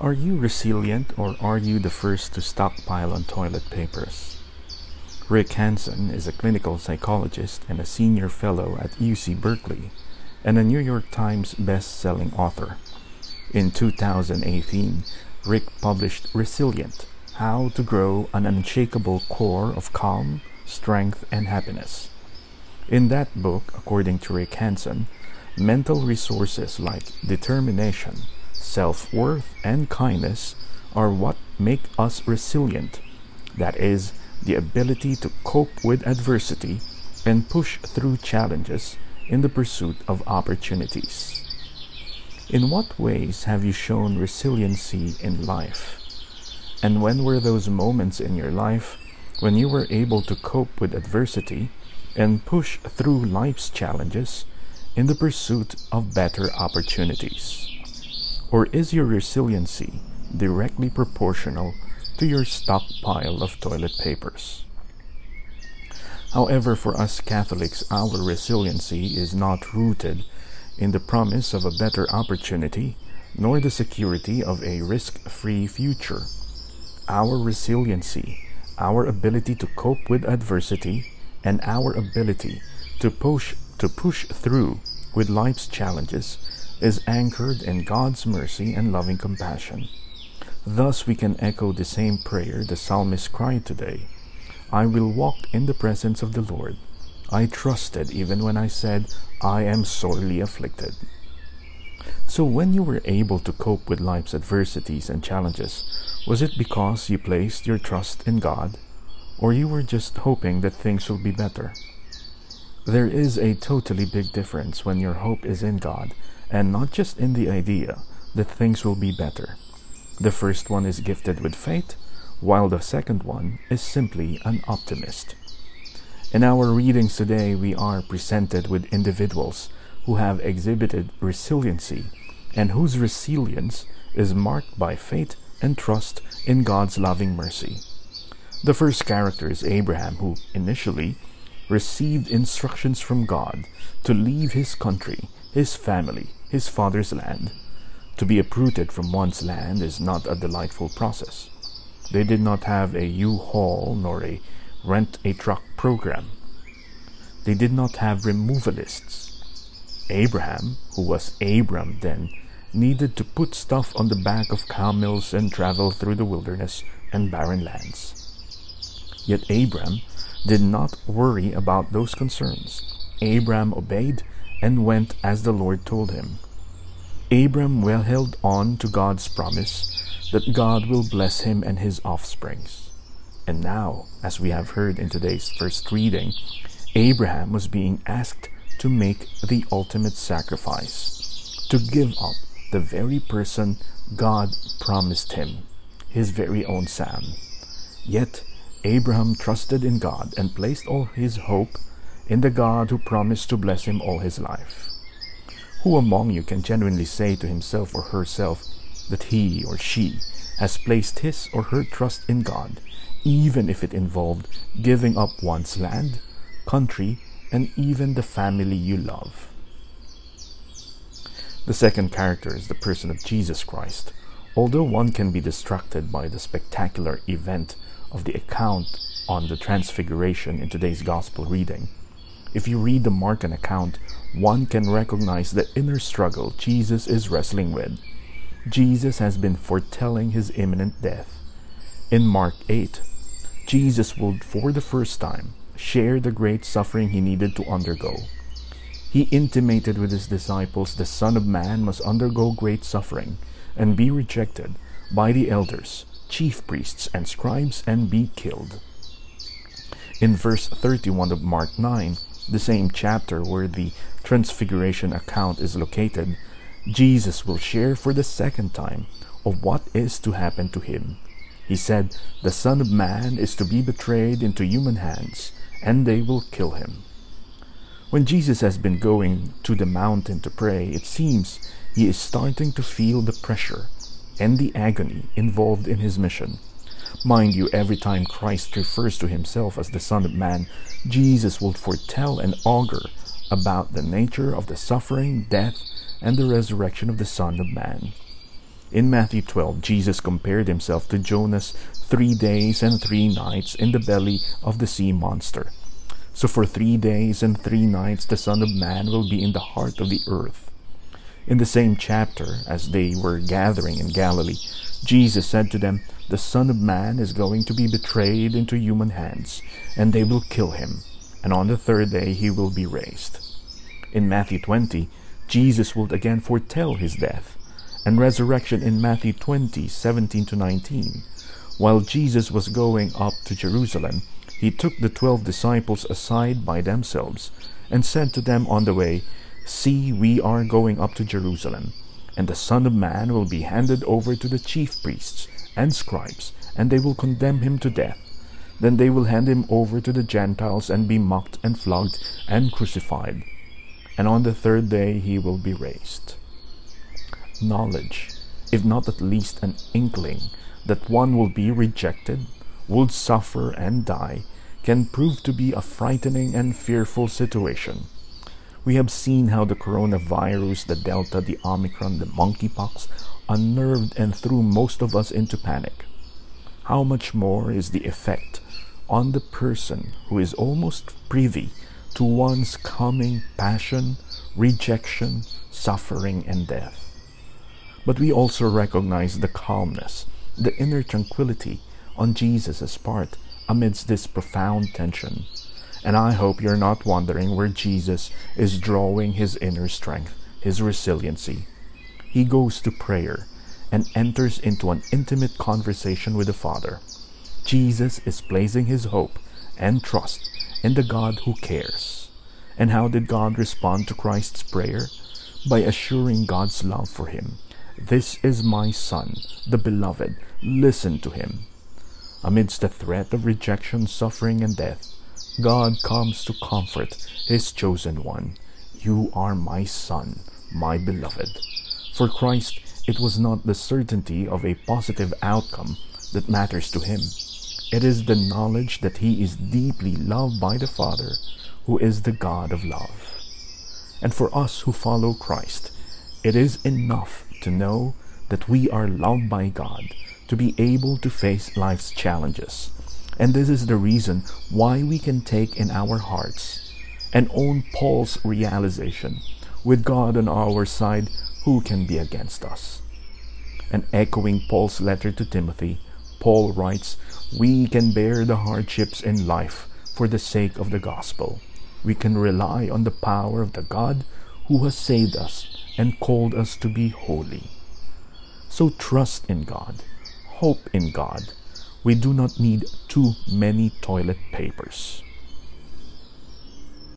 Are you resilient or are you the first to stockpile on toilet papers? Rick Hanson is a clinical psychologist and a senior fellow at UC Berkeley and a New York Times best-selling author. In 2018, Rick published Resilient: How to Grow an Unshakable Core of Calm, Strength, and Happiness. In that book, according to Rick Hanson, mental resources like determination, self worth, and kindness are what make us resilient. That is, the ability to cope with adversity and push through challenges in the pursuit of opportunities. In what ways have you shown resiliency in life? And when were those moments in your life when you were able to cope with adversity and push through life's challenges in the pursuit of better opportunities? Or is your resiliency directly proportional to your stockpile of toilet papers? However, for us Catholics, our resiliency is not rooted in the promise of a better opportunity nor the security of a risk free future. Our resiliency, our ability to cope with adversity, and our ability to push, to push through with life's challenges is anchored in God's mercy and loving compassion. Thus, we can echo the same prayer the psalmist cried today I will walk in the presence of the Lord. I trusted even when I said, I am sorely afflicted. So, when you were able to cope with life's adversities and challenges, was it because you placed your trust in God, or you were just hoping that things will be better? There is a totally big difference when your hope is in God and not just in the idea that things will be better. The first one is gifted with faith, while the second one is simply an optimist. In our readings today, we are presented with individuals who have exhibited resiliency and whose resilience is marked by faith and trust in God's loving mercy. The first character is Abraham, who initially received instructions from God to leave his country, his family, his father's land. To be uprooted from one's land is not a delightful process. They did not have a U-Haul nor a rent a truck program. They did not have removalists. Abraham, who was Abram then, needed to put stuff on the back of camels and travel through the wilderness and barren lands. Yet Abram did not worry about those concerns. Abram obeyed and went as the Lord told him. Abram well held on to God's promise that God will bless him and his offsprings. And now, as we have heard in today's first reading, Abraham was being asked to make the ultimate sacrifice, to give up the very person God promised him, his very own son. Yet, Abraham trusted in God and placed all his hope in the God who promised to bless him all his life. Who among you can genuinely say to himself or herself that he or she has placed his or her trust in God, even if it involved giving up one's land, country, and even the family you love? The second character is the person of Jesus Christ. Although one can be distracted by the spectacular event of the account on the Transfiguration in today's Gospel reading, if you read the Markan account, one can recognize the inner struggle Jesus is wrestling with. Jesus has been foretelling his imminent death. In Mark 8, Jesus will, for the first time, share the great suffering he needed to undergo. He intimated with his disciples the Son of Man must undergo great suffering and be rejected by the elders, chief priests, and scribes and be killed. In verse 31 of Mark 9, the same chapter where the Transfiguration account is located, Jesus will share for the second time of what is to happen to him. He said, The Son of Man is to be betrayed into human hands, and they will kill him. When Jesus has been going to the mountain to pray, it seems he is starting to feel the pressure and the agony involved in his mission. Mind you, every time Christ refers to himself as the Son of Man, Jesus will foretell and augur about the nature of the suffering, death, and the resurrection of the Son of Man. In Matthew 12, Jesus compared himself to Jonas three days and three nights in the belly of the sea monster. So for three days and three nights the Son of Man will be in the heart of the earth. In the same chapter, as they were gathering in Galilee, Jesus said to them, The Son of Man is going to be betrayed into human hands, and they will kill him, and on the third day he will be raised. In Matthew 20, Jesus will again foretell his death and resurrection in Matthew 20, 17 to 19. While Jesus was going up to Jerusalem, he took the twelve disciples aside by themselves and said to them on the way, See, we are going up to Jerusalem, and the Son of Man will be handed over to the chief priests and scribes, and they will condemn him to death. Then they will hand him over to the Gentiles and be mocked and flogged and crucified. And on the third day he will be raised knowledge, if not at least an inkling, that one will be rejected, would suffer and die, can prove to be a frightening and fearful situation. We have seen how the coronavirus, the Delta, the Omicron, the monkeypox unnerved and threw most of us into panic. How much more is the effect on the person who is almost privy to one's coming passion, rejection, suffering, and death? But we also recognize the calmness, the inner tranquility on Jesus' part amidst this profound tension. And I hope you're not wondering where Jesus is drawing his inner strength, his resiliency. He goes to prayer and enters into an intimate conversation with the Father. Jesus is placing his hope and trust in the God who cares. And how did God respond to Christ's prayer? By assuring God's love for him this is my Son, the Beloved. Listen to him. Amidst the threat of rejection, suffering, and death, God comes to comfort his chosen one. You are my Son, my Beloved. For Christ, it was not the certainty of a positive outcome that matters to him. It is the knowledge that he is deeply loved by the Father, who is the God of love. And for us who follow Christ, it is enough to know that we are loved by God, to be able to face life's challenges. And this is the reason why we can take in our hearts and own Paul's realization with God on our side, who can be against us? And echoing Paul's letter to Timothy, Paul writes, We can bear the hardships in life for the sake of the gospel. We can rely on the power of the God who has saved us and called us to be holy. So trust in God, hope in God. We do not need too many toilet papers.